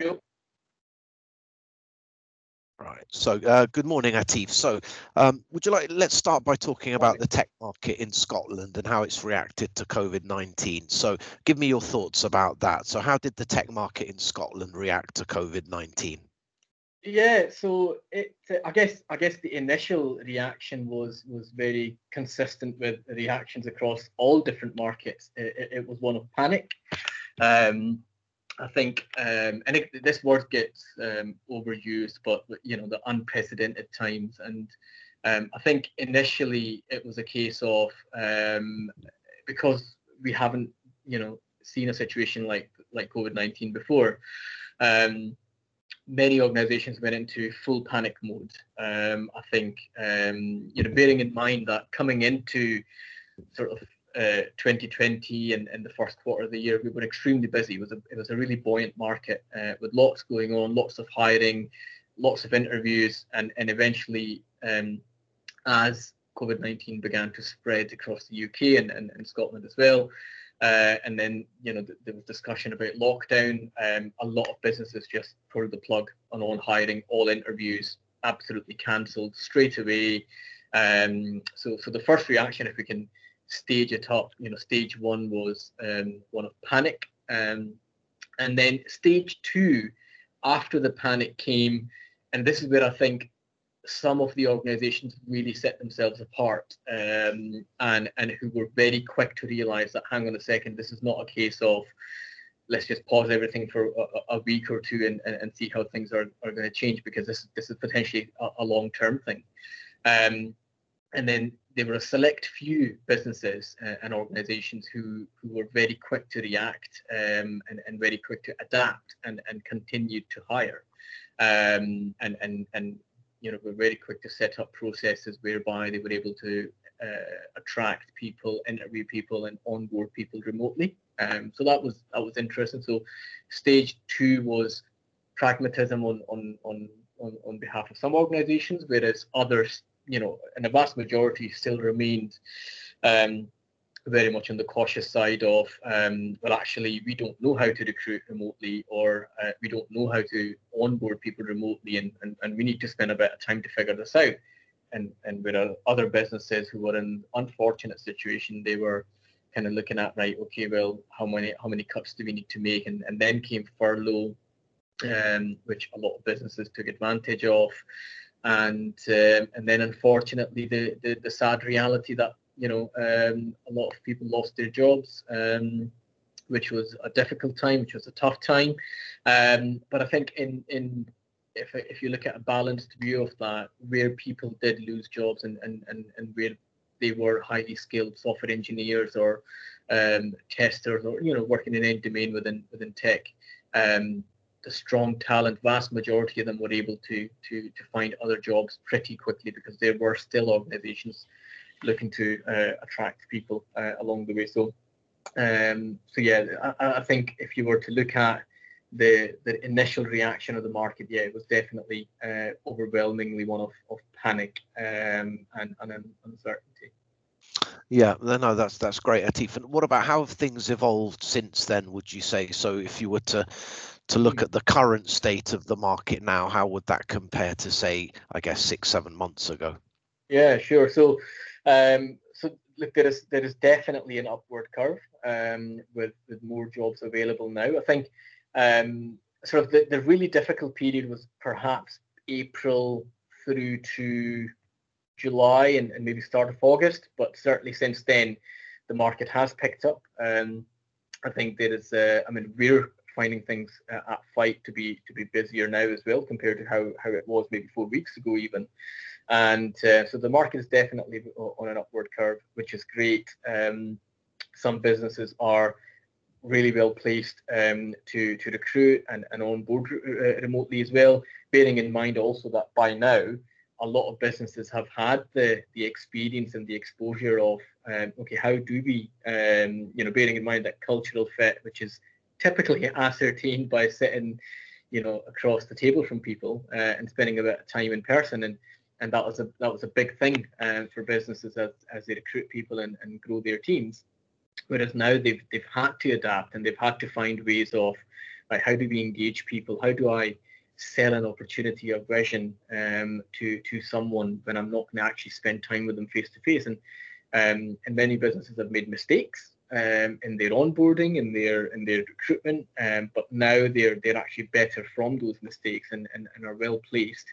Cool. Right. So, uh, good morning, Atif. So, um, would you like? Let's start by talking about the tech market in Scotland and how it's reacted to COVID nineteen. So, give me your thoughts about that. So, how did the tech market in Scotland react to COVID nineteen? Yeah, so it. I guess. I guess the initial reaction was was very consistent with reactions across all different markets. It, it was one of panic. Um, I think, um, and it, this word gets um, overused, but you know, the unprecedented times. And um, I think initially it was a case of um, because we haven't, you know, seen a situation like like COVID nineteen before. Um, many organizations went into full panic mode. Um, I think, you know, bearing in mind that coming into sort of 2020 uh, and, and the first quarter of the year, we were extremely busy. It was a, it was a really buoyant market uh, with lots going on, lots of hiring, lots of interviews, and, and eventually, um, as COVID 19 began to spread across the UK and, and, and Scotland as well. Uh, and then, you know, th- there was discussion about lockdown. Um, a lot of businesses just pulled the plug on on hiring, all interviews absolutely cancelled straight away. Um, so, so the first reaction, if we can stage it up. You know, stage one was um, one of panic, um, and then stage two, after the panic came, and this is where I think some of the organisations really set themselves apart, um, and and who were very quick to realise that hang on a second, this is not a case of let's just pause everything for a, a week or two and, and, and, see how things are, are going to change because this this is potentially a, a long term thing. Um, and then there were a select few businesses uh, and organizations who, who were very quick to react um, and, and very quick to adapt and, and continued to hire. Um, and, and, and, you know, were very quick to set up processes whereby they were able to uh, attract people, interview people and onboard people remotely. Um, so that was that was interesting. So stage two was pragmatism on, on, on, on, on behalf of some organizations, whereas others you know, and the vast majority still remained um, very much on the cautious side of, um, well, actually, we don't know how to recruit remotely or uh, we don't know how to onboard people remotely and, and, and we need to spend a bit of time to figure this out. And, and with other businesses who were in unfortunate situation, they were kind of looking at, right, okay, well, how many how many cuts do we need to make? And, and then came furlough, um, which a lot of businesses took advantage of and um, and then unfortunately the, the, the sad reality that you know um, a lot of people lost their jobs, um, which was a difficult time, which was a tough time. Um, but I think in in if if you look at a balanced view of that, where people did lose jobs and and and, and where they were highly skilled software engineers or um, testers or you know working in any domain within within tech. Um, the strong talent, vast majority of them were able to to to find other jobs pretty quickly because there were still organizations looking to uh, attract people uh, along the way. So, um, so yeah, I, I, think if you were to look at the the initial reaction of the market, yeah, it was definitely uh, overwhelmingly one of, of panic um, and, and uncertainty. Yeah, no, that's that's great, Atif. And what about how have things evolved since then? Would you say so? If you were to to look mm. at the current state of the market now, how would that compare to say, I guess, six, seven months ago? Yeah, sure. So, um, so look, there is there is definitely an upward curve um, with with more jobs available now. I think um, sort of the, the really difficult period was perhaps April through to July and, and maybe start of August, but certainly since then the market has picked up. Um, I think there is, uh, I mean, we're finding things uh, at Fyte to be to be busier now as well compared to how how it was maybe four weeks ago even. And uh, so the market is definitely on an upward curve, which is great. Um, some businesses are really well placed um, to to recruit and, and onboard uh, remotely as well. Bearing in mind also that by now a lot of businesses have had the the experience and the exposure of um, okay how do we um, you know bearing in mind that cultural fit which is typically ascertained by sitting, you know, across the table from people uh, and spending a bit of time in person. And and that was a that was a big thing uh, for businesses as, as they recruit people and, and grow their teams. Whereas now they've they've had to adapt and they've had to find ways of like how do we engage people? How do I sell an opportunity or vision um, to to someone when I'm not going to actually spend time with them face to face? And um, and many businesses have made mistakes um, in their onboarding, in their in their recruitment, um, but now they're they're actually better from those mistakes and, and, and are well placed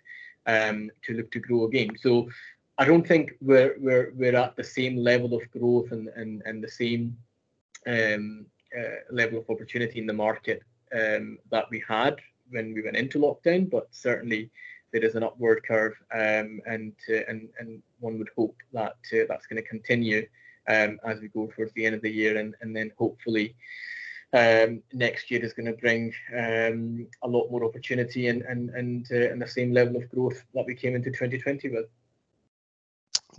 um, to look to grow again. So I don't think we're we're we're at the same level of growth and and, and the same um, uh, level of opportunity in the market um, that we had when we went into lockdown, but certainly there is an upward curve, um, and uh, and and one would hope that uh, that's going to continue um, as we go towards the end of the year, and and then hopefully. Um, next year is going to bring um, a lot more opportunity and and and, uh, and the same level of growth that we came into 2020 with.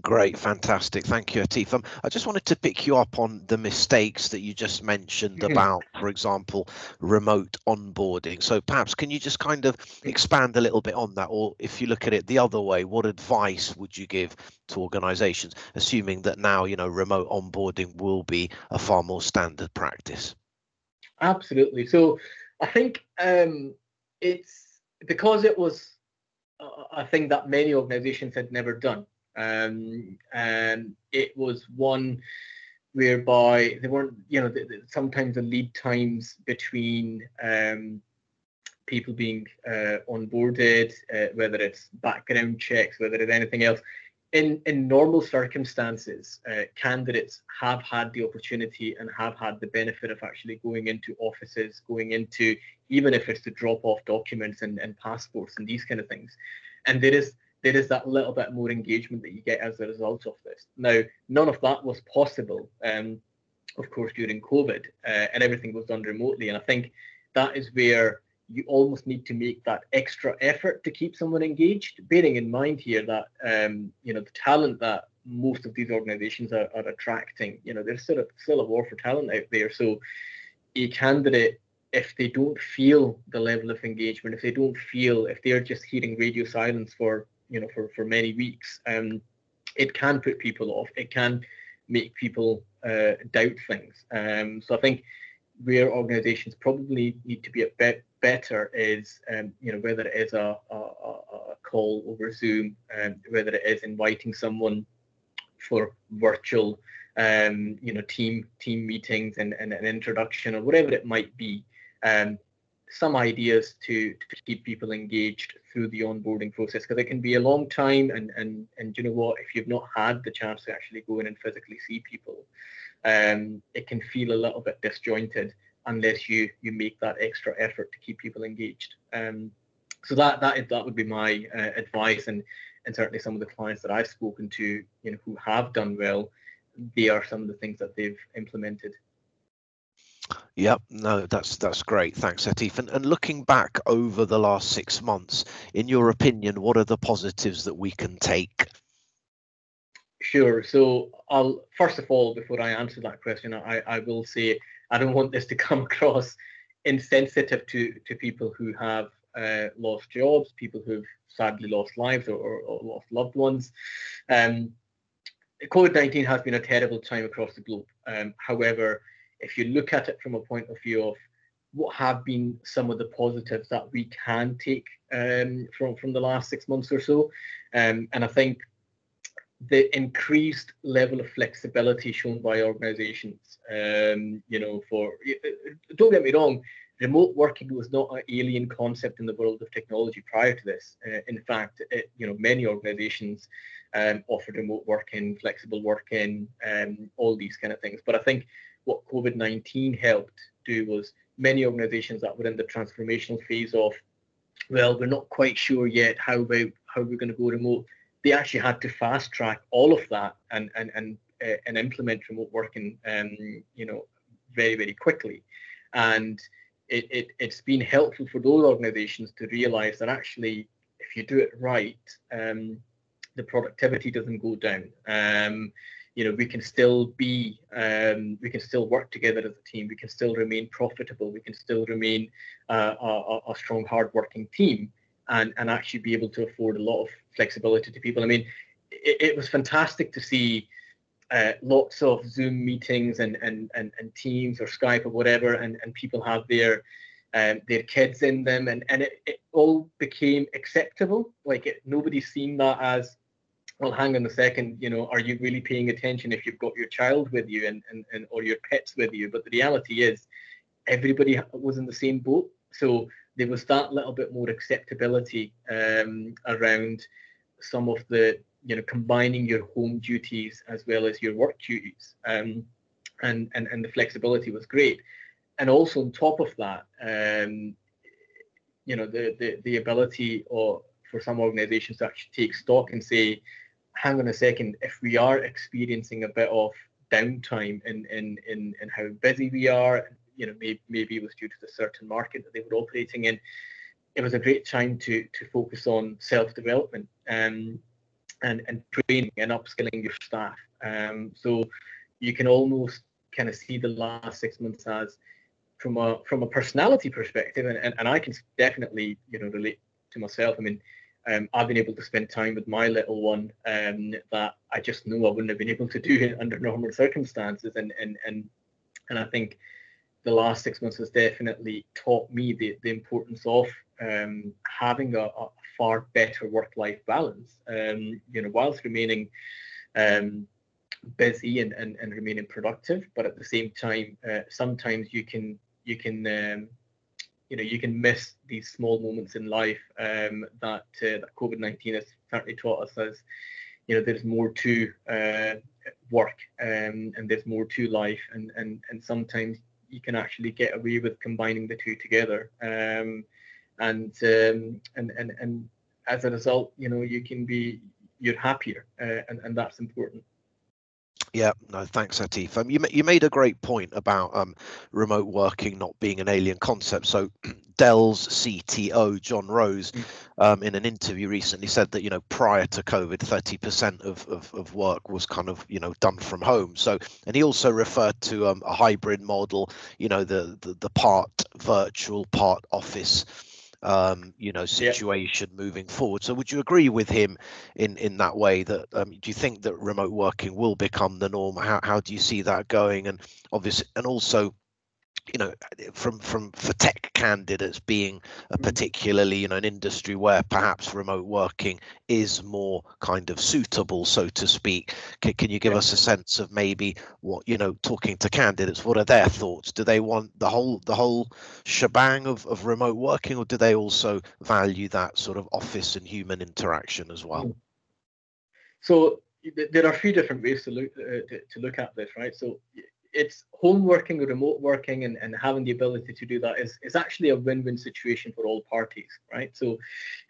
Great, fantastic. Thank you, Atif. Um, I just wanted to pick you up on the mistakes that you just mentioned mm-hmm. about, for example, remote onboarding. So perhaps can you just kind of expand a little bit on that? Or if you look at it the other way, what advice would you give to organizations, assuming that now, you know, remote onboarding will be a far more standard practice? Absolutely. So I think um, it's because it was a thing that many organizations had never done um, and it was one whereby there weren't, you know, the, the, sometimes the lead times between um, people being uh, onboarded, uh, whether it's background checks, whether it's anything else. In, in normal circumstances, uh, candidates have had the opportunity and have had the benefit of actually going into offices, going into, even if it's to drop off documents and, and passports and these kind of things. And there is there is that little bit more engagement that you get as a result of this. Now, none of that was possible, um, of course, during COVID, uh, and everything was done remotely. And I think that is where you almost need to make that extra effort to keep someone engaged, bearing in mind here that um, you know the talent that most of these organizations are, are attracting. You know, there's still a, still a war for talent out there. So a candidate if they don't feel the level of engagement, if they don't feel, if they're just hearing radio silence for you know for for many weeks. Um it can put people off. It can make people uh, doubt things. Um so i think where organizations probably need to be a bit better is um, you know whether it is a, a, a call over zoom um, whether it is inviting someone for virtual um, you know team team meetings and, and an introduction or whatever it might be. Um, some ideas to, to keep people engaged through the onboarding process because it can be a long time and and and you know what if you've not had the chance to actually go in and physically see people um, it can feel a little bit disjointed unless you you make that extra effort to keep people engaged. Um, so that that that would be my uh, advice and and certainly some of the clients that I've spoken to you know who have done well they are some of the things that they've implemented Yep, no, that's that's great. Thanks, Atif. And, and looking back over the last six months, in your opinion, what are the positives that we can take? Sure. So I'll first of all, before I answer that question, I, I will say I don't want this to come across insensitive to to people who have uh, lost jobs, people who've sadly lost lives or, or, or lost loved ones. Um, COVID nineteen has been a terrible time across the globe. Um, however, if you look at it from a point of view of what have been some of the positives that we can take um, from from the last six months or so, um, and I think the increased level of flexibility shown by organizations, um, you know, for don't get me wrong, remote working was not an alien concept in the world of technology prior to this. Uh, in fact, it, you know, many organizations um, offered remote working, flexible working, um, all these kind of things. But I think what COVID 19 helped do was many organizations that were in the transformational phase of, well, we're not quite sure yet how, we, how we're going to go remote. They actually had to fast track all of that and, and, and, uh, and implement remote working, um, you know, very, very quickly. And it, it, it's been helpful for those organizations to realize that actually, if you do it right, um, the productivity doesn't go down. Um, you know we can still be um, we can still work together as a team. We can still remain profitable. We can still remain uh, a, a, strong hard-working team and and actually be able to afford a lot of flexibility to people. I mean it, it was fantastic to see uh, lots of zoom meetings and, and and and teams or skype or whatever and and people have their um, their kids in them, and and it, it all became acceptable. Like it, nobody's seen that as well hang on a second you know are you really paying attention if you've got your child with you and, and, and or your pets with you? But the reality is everybody was in the same boat. So there was that little bit more acceptability um, around some of the you know combining your home duties as well as your work duties um, and, and and the flexibility was great. And also on top of that um, you know the, the the ability or for some organizations to actually take stock and say hang on a second, if we are experiencing a bit of downtime in in in, in how busy we are, you know, maybe, maybe it was due to the certain market that they were operating in. It was a great time to to focus on self development um, and and training and upskilling your staff. Um, so you can almost kind of see the last six months as from a from a personality perspective, and, and, and I can definitely you know relate to myself. I mean, um, I've been able to spend time with my little one um, that I just know I wouldn't have been able to do under normal circumstances. And and and and I think the last six months has definitely taught me the, the importance of um, having a, a, far better work-life balance. Um, you know, whilst remaining um, busy and, and, and remaining productive, but at the same time, uh, sometimes you can you can um, you know you can miss these small moments in life um, that uh, that COVID nineteen has certainly taught us as you know there's more to uh, work um, and there's more to life and and and sometimes you can actually get away with combining the two together um, and um, and and and as a result you know you can be you're happier uh, and and that's important yeah, no, thanks, Atif. Um, you you made a great point about um, remote working not being an alien concept. So Dell's CTO John Rose, mm. um, in an interview recently, said that you know prior to COVID, thirty percent of, of, of work was kind of you know done from home. So, and he also referred to um, a hybrid model. You know, the, the the part virtual, part office um, you know situation yeah. moving forward. So would you agree with him in in that way that um, do you think that remote working will become the norm? How how do you see that going? And obviously, and also you know from from for tech candidates being a mm-hmm. particularly you know an industry where perhaps remote working is more kind of suitable so to speak can, can you give yeah. us a sense of maybe what you know talking to candidates what are their thoughts do they want the whole the whole shebang of, of remote working or do they also value that sort of office and human interaction as well mm. so there are a few different ways to look uh, to, to look at this right so it's home working or remote working and, and having the ability to do that is, is actually a win-win situation for all parties, right? So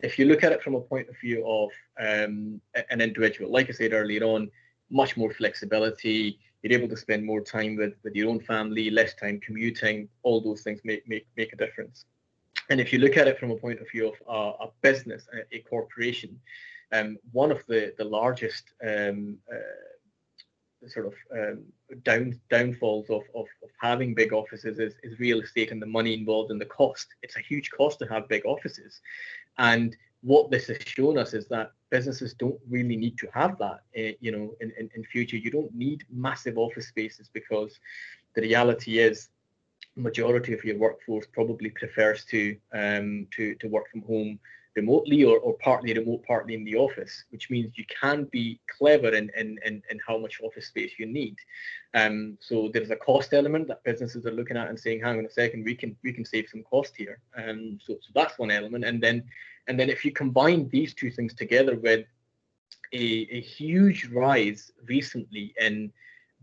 if you look at it from a point of view of um, an individual, like I said earlier on, much more flexibility, you're able to spend more time with, with your own family, less time commuting, all those things make, make, make a difference. And if you look at it from a point of view of uh, a business, a, a corporation, um, one of the, the largest um, uh, sort of um, down downfalls of, of, of, having big offices is, is real estate and the money involved and the cost. It's a huge cost to have big offices. And what this has shown us is that businesses don't really need to have that uh, you know in, in, in future you don't need massive office spaces because the reality is majority of your workforce probably prefers to um, to to work from home remotely or, or partly remote, partly in the office, which means you can be clever in, in, in, in how much office space you need. Um, so there's a cost element that businesses are looking at and saying, hang on a second, we can we can save some cost here. Um, so, so that's one element. And then and then if you combine these two things together with a, a huge rise recently in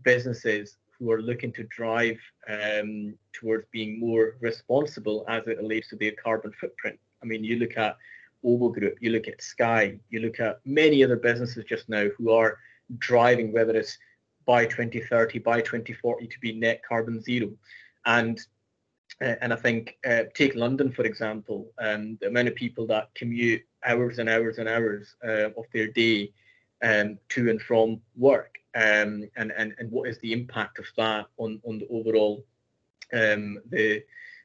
businesses who are looking to drive um, towards being more responsible as it relates to their carbon footprint. I mean, you look at OVO Group, you look at Sky, you look at many other businesses just now who are driving, whether it's by 2030, by 2040 to be net carbon zero. And uh, and I think uh, take London for example, um, the amount of people that commute hours and hours and hours uh, of their day um, to and from work, um, and and and what is the impact of that on on the overall um, the,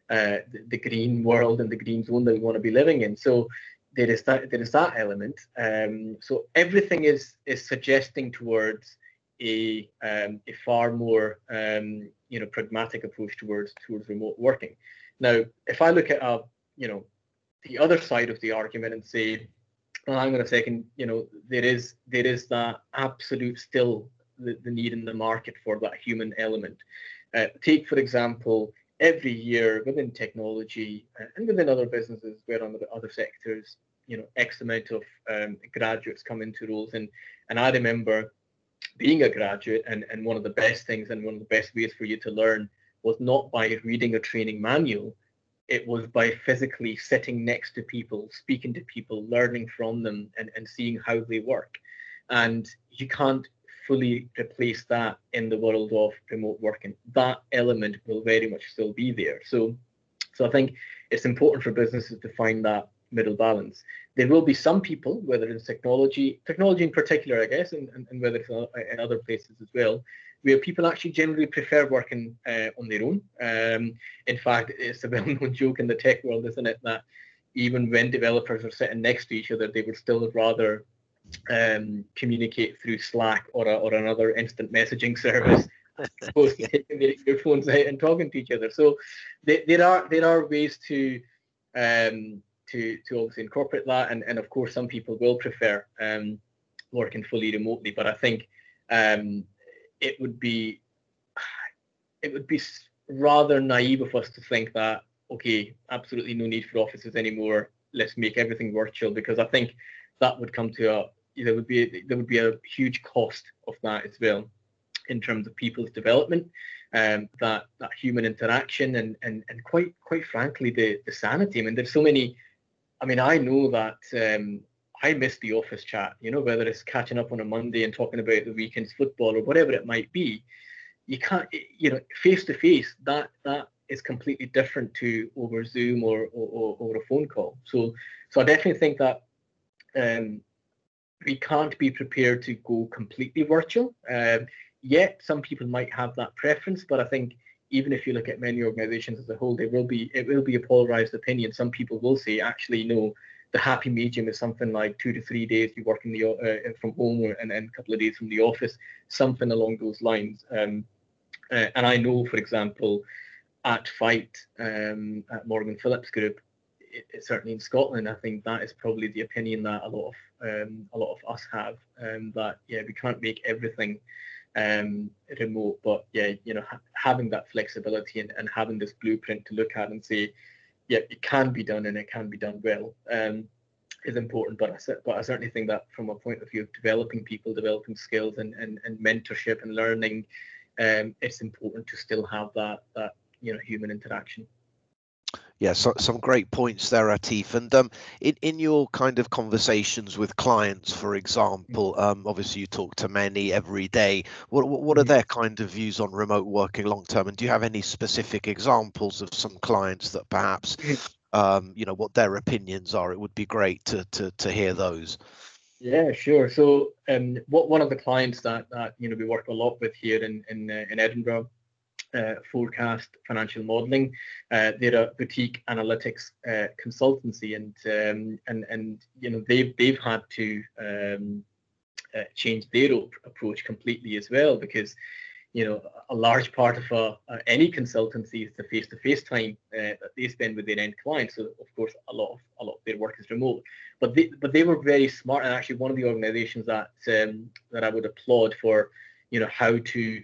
uh, the the green world and the green zone that we want to be living in. So there is that there is that element. Um, so everything is is suggesting towards a um, a far more um, you know pragmatic approach towards towards remote working. Now, if I look at a you know the other side of the argument and say, well, hang on a second, you know there is there is that absolute still the, the need in the market for that human element. Uh, take for example every year within technology and within other businesses where on the other sectors you know x amount of um, graduates come into roles. And and i remember being a graduate and and one of the best things and one of the best ways for you to learn was not by reading a training manual. It was by physically sitting next to people speaking to people learning from them and, and seeing how they work. And you can't fully replace that in the world of remote working that element will very much still be there so so i think it's important for businesses to find that middle balance. There will be some people, whether it's technology, technology in particular, I guess, and, and, and whether it's in other places as well, where people actually generally prefer working uh, on their own. Um, in fact, it's a well-known joke in the tech world, isn't it, that even when developers are sitting next to each other, they would still rather um, communicate through Slack or, a, or another instant messaging service opposed to taking their earphones out and talking to each other. So they, there are there are ways to um, to to obviously incorporate that, and and of course some people will prefer um, working fully remotely, but I think um, it would be it would be rather naive of us to think that okay, absolutely no need for offices anymore. Let's make everything virtual because I think that would come to a there would be there would be a huge cost of that as well in terms of people's development um, that that human interaction and and and quite quite frankly the the sanity i mean there's so many I mean, I know that um, I miss the office chat, you know, whether it's catching up on a Monday and talking about the weekend's football or whatever it might be. You can't, you know, face to face, that that is completely different to over Zoom or, or, or a phone call. So, so I definitely think that um, we can't be prepared to go completely virtual. Um, yet some people might have that preference, but I think even if you look at many organizations as a whole, there will be it will be a polarized opinion. Some people will say, actually, no, the happy medium is something like two to three days you work in the uh, from home and, and a couple of days from the office, something along those lines. Um, uh, and I know, for example, at Fyte um, at Morgan Philips Group, it, it, certainly in Scotland, I think that is probably the opinion that a lot of um, a lot of us have. Um, that yeah, we can't make everything um, remote. But yeah, you know, ha- having that flexibility and, and having this blueprint to look at and say, yeah, it can be done and it can be done well um, is important. But I, but I certainly think that from a point of view of developing people, developing skills and, and, and mentorship and learning, um, it's important to still have that that you know human interaction. Yeah, so, some great points there, Atif. And um, in, in your kind of conversations with clients, for example, um, obviously you talk to many every day. What, what are mm-hmm. their kind of views on remote working long term? And do you have any specific examples of some clients that perhaps, mm-hmm. um, you know, what their opinions are? It would be great to to, to hear those. Yeah, sure. So, um, what one of the clients that that you know we work a lot with here in in uh, in Edinburgh uh, forecast financial modeling. Uh, they're a boutique analytics uh, consultancy, and um, and and you know they've they've had to um, uh, change their approach completely as well because you know a large part of uh, uh, any consultancy is the face-to-face time that they spend with their end clients. So of course a lot of a lot of their work is remote, but they but they were very smart and actually one of the organisations that um, that I would applaud for you know how to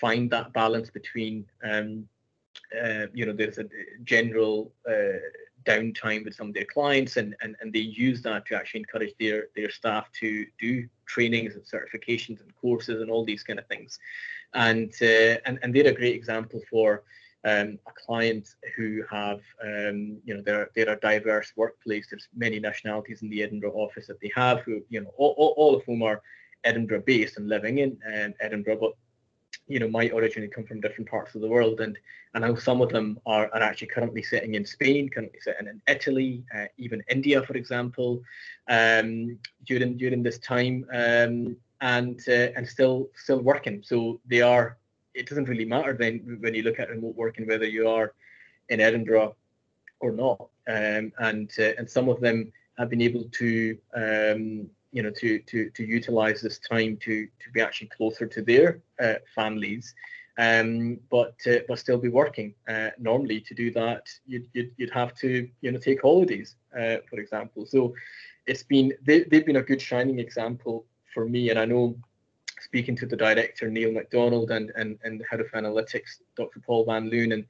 find that balance between um, uh, you know there's a general uh, downtime with some of their clients and, and and they use that to actually encourage their their staff to do trainings and certifications and courses and all these kind of things. And uh, and, and they're a great example for um, a client who have um, you know they're they're a diverse workplace. There's many nationalities in the edinburgh office that they have who you know all, all, all of whom are edinburgh based and living in um, edinburgh but you know might originally come from different parts of the world and and how some of them are, are actually currently sitting in Spain, currently sitting in Italy, uh, even India, for example, um, during during this time, um, and uh, and still still working. So they are. It doesn't really matter then when you look at remote working whether you are in Edinburgh or not. Um, and uh, and some of them have been able to um, you know to to to utilize this time to to be actually closer to their uh, families um, but uh, but still be working. Uh, normally, to do that, you'd, you'd, you'd have to you know take holidays, uh, for example. So it's been they, they've been a good shining example for me, and I know speaking to the director Neil McDonald and and and head of analytics Dr. Paul Van Loon, and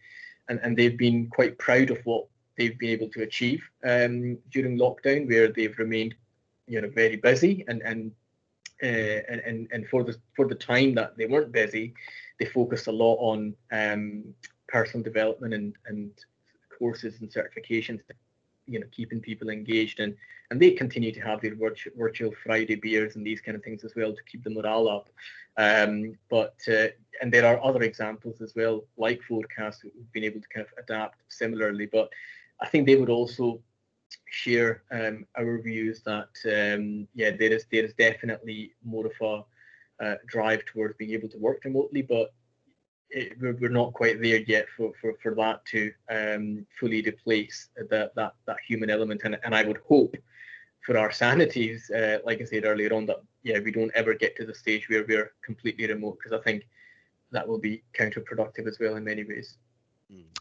and and they've been quite proud of what they've been able to achieve um, during lockdown, where they've remained you know very busy and and uh, and, and and for the for the time that they weren't busy, they focused a lot on um, personal development and, and courses and certifications, you know, keeping people engaged and and they continue to have their virtual, virtual Friday beers and these kind of things as well to keep the morale up. Um, but uh, and there are other examples as well, like Forecast, who've been able to kind of adapt similarly. But I think they would also share um, our views that um, yeah, there is there is definitely more of a uh, drive towards being able to work remotely, but it, we're, not quite there yet for, for, for that to um, fully replace that, that that human element. And, and I would hope for our sanities, uh, like I said earlier on, that yeah, we don't ever get to the stage where we're completely remote, because I think that will be counterproductive as well in many ways.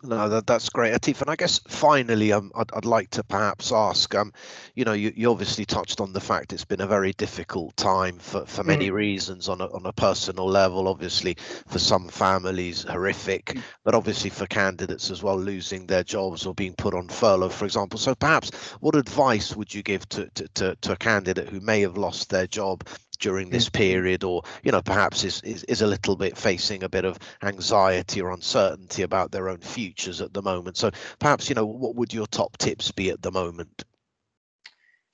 No, that, that's great, Atif. And I guess finally, um, I'd, I'd like to perhaps ask, um, you know, you, you obviously touched on the fact it's been a very difficult time for, for many mm. reasons on a, on a personal level. Obviously, for some families, horrific, mm. but obviously for candidates as well, losing their jobs or being put on furlough, for example. So perhaps what advice would you give to, to, to, to a candidate who may have lost their job during this period or you know perhaps is, is is a little bit facing a bit of anxiety or uncertainty about their own futures at the moment so perhaps you know what would your top tips be at the moment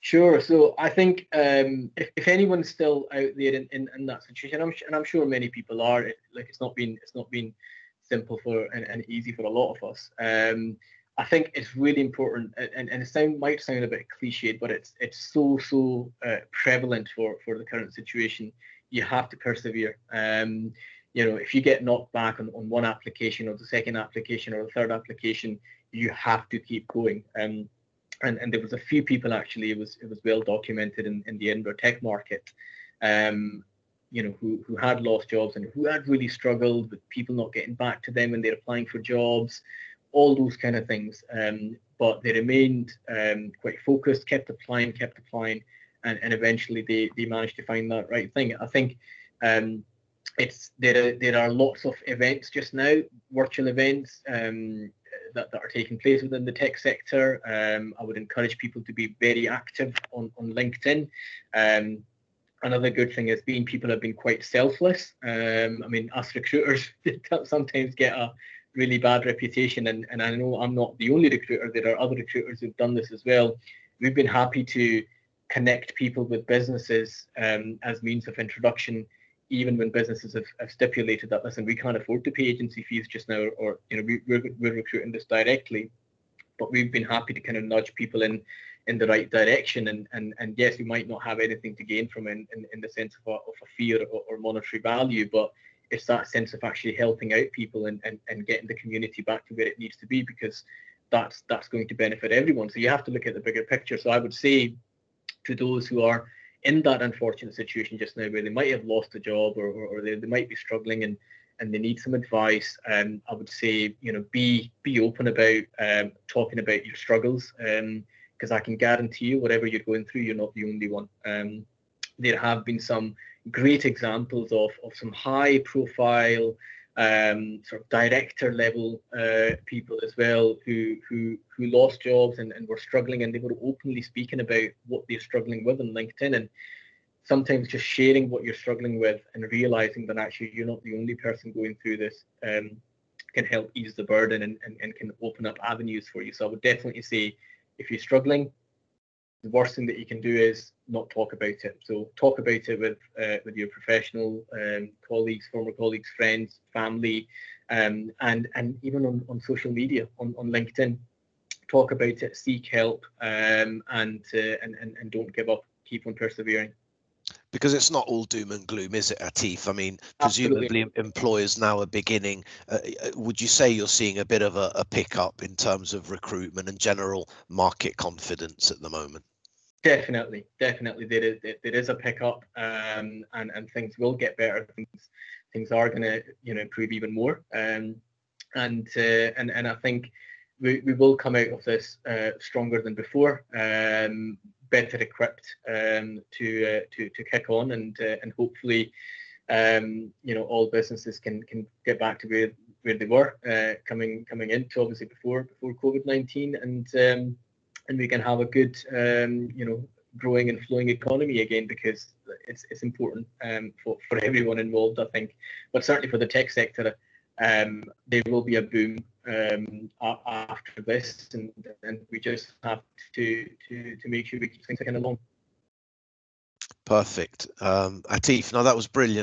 Sure. So I think um, if, if anyone's still out there in, in, in that situation, I'm, and I'm sure many people are, it, like it's not been it's not been simple for and, and easy for a lot of us. Um, I think it's really important, and, and it sound, might sound a bit cliched, but it's it's so so uh, prevalent for for the current situation. You have to persevere. Um, you know, if you get knocked back on, on one application or the second application or the third application, you have to keep going. Um, and and there was a few people actually. It was it was well documented in, in the Edinburgh tech market. Um, you know, who who had lost jobs and who had really struggled with people not getting back to them when they're applying for jobs all those kind of things. Um, but they remained um, quite focused, kept applying, kept applying, and, and eventually they, they managed to find that right thing. I think um, it's there are there are lots of events just now, virtual events um, that, that are taking place within the tech sector. Um, I would encourage people to be very active on, on LinkedIn. Um, another good thing has been people have been quite selfless. Um, I mean, us recruiters sometimes get a really bad reputation, and, and I know I'm not the only recruiter. There are other recruiters who've done this as well. We've been happy to connect people with businesses um, as means of introduction, even when businesses have, have, stipulated that listen, we can't afford to pay agency fees just now, or you know we, we're, we're recruiting this directly. But we've been happy to kind of nudge people in in the right direction, and and and yes, we might not have anything to gain from in, in, in the sense of a, of a fee or, or monetary value, but it's that sense of actually helping out people and, and, and getting the community back to where it needs to be because that's that's going to benefit everyone. So you have to look at the bigger picture. So I would say to those who are in that unfortunate situation just now where they might have lost a job or, or, or they, they might be struggling and and they need some advice, um, I would say, you know, be be open about um, talking about your struggles, because um, I can guarantee you, whatever you're going through, you're not the only one. Um, there have been some great examples of, of some high profile um, sort of director level uh, people as well who who who lost jobs and, and were struggling and they were openly speaking about what they're struggling with on LinkedIn and sometimes just sharing what you're struggling with and realizing that actually you're not the only person going through this um, can help ease the burden and, and, and can open up avenues for you. So I would definitely say if you're struggling, the worst thing that you can do is not talk about it. So talk about it with uh, with your professional um, colleagues, former colleagues, friends, family, um, and and even on, on social media, on, on LinkedIn. Talk about it, seek help, um, and, uh, and and and don't give up. Keep on persevering. Because it's not all doom and gloom, is it, Atif? I mean, presumably Absolutely. employers now are beginning. Uh, uh, would you say you're seeing a bit of a, a pickup in terms of recruitment and general market confidence at the moment? Definitely, definitely, there is there is a pickup, um, and and things will get better. Things things are going to you know improve even more, um, and uh, and and I think we, we will come out of this uh, stronger than before, um, better equipped um, to uh, to to kick on, and uh, and hopefully, um, you know, all businesses can can get back to where where they were uh, coming coming into obviously before before COVID nineteen, and um, and we can have a good, um, you know, growing and flowing economy again because it's it's important um, for for everyone involved, I think, but certainly for the tech sector, um, there will be a boom um, after this, and and we just have to to to make sure we keep things ticking along. Perfect, um, Atif. Now that was brilliant.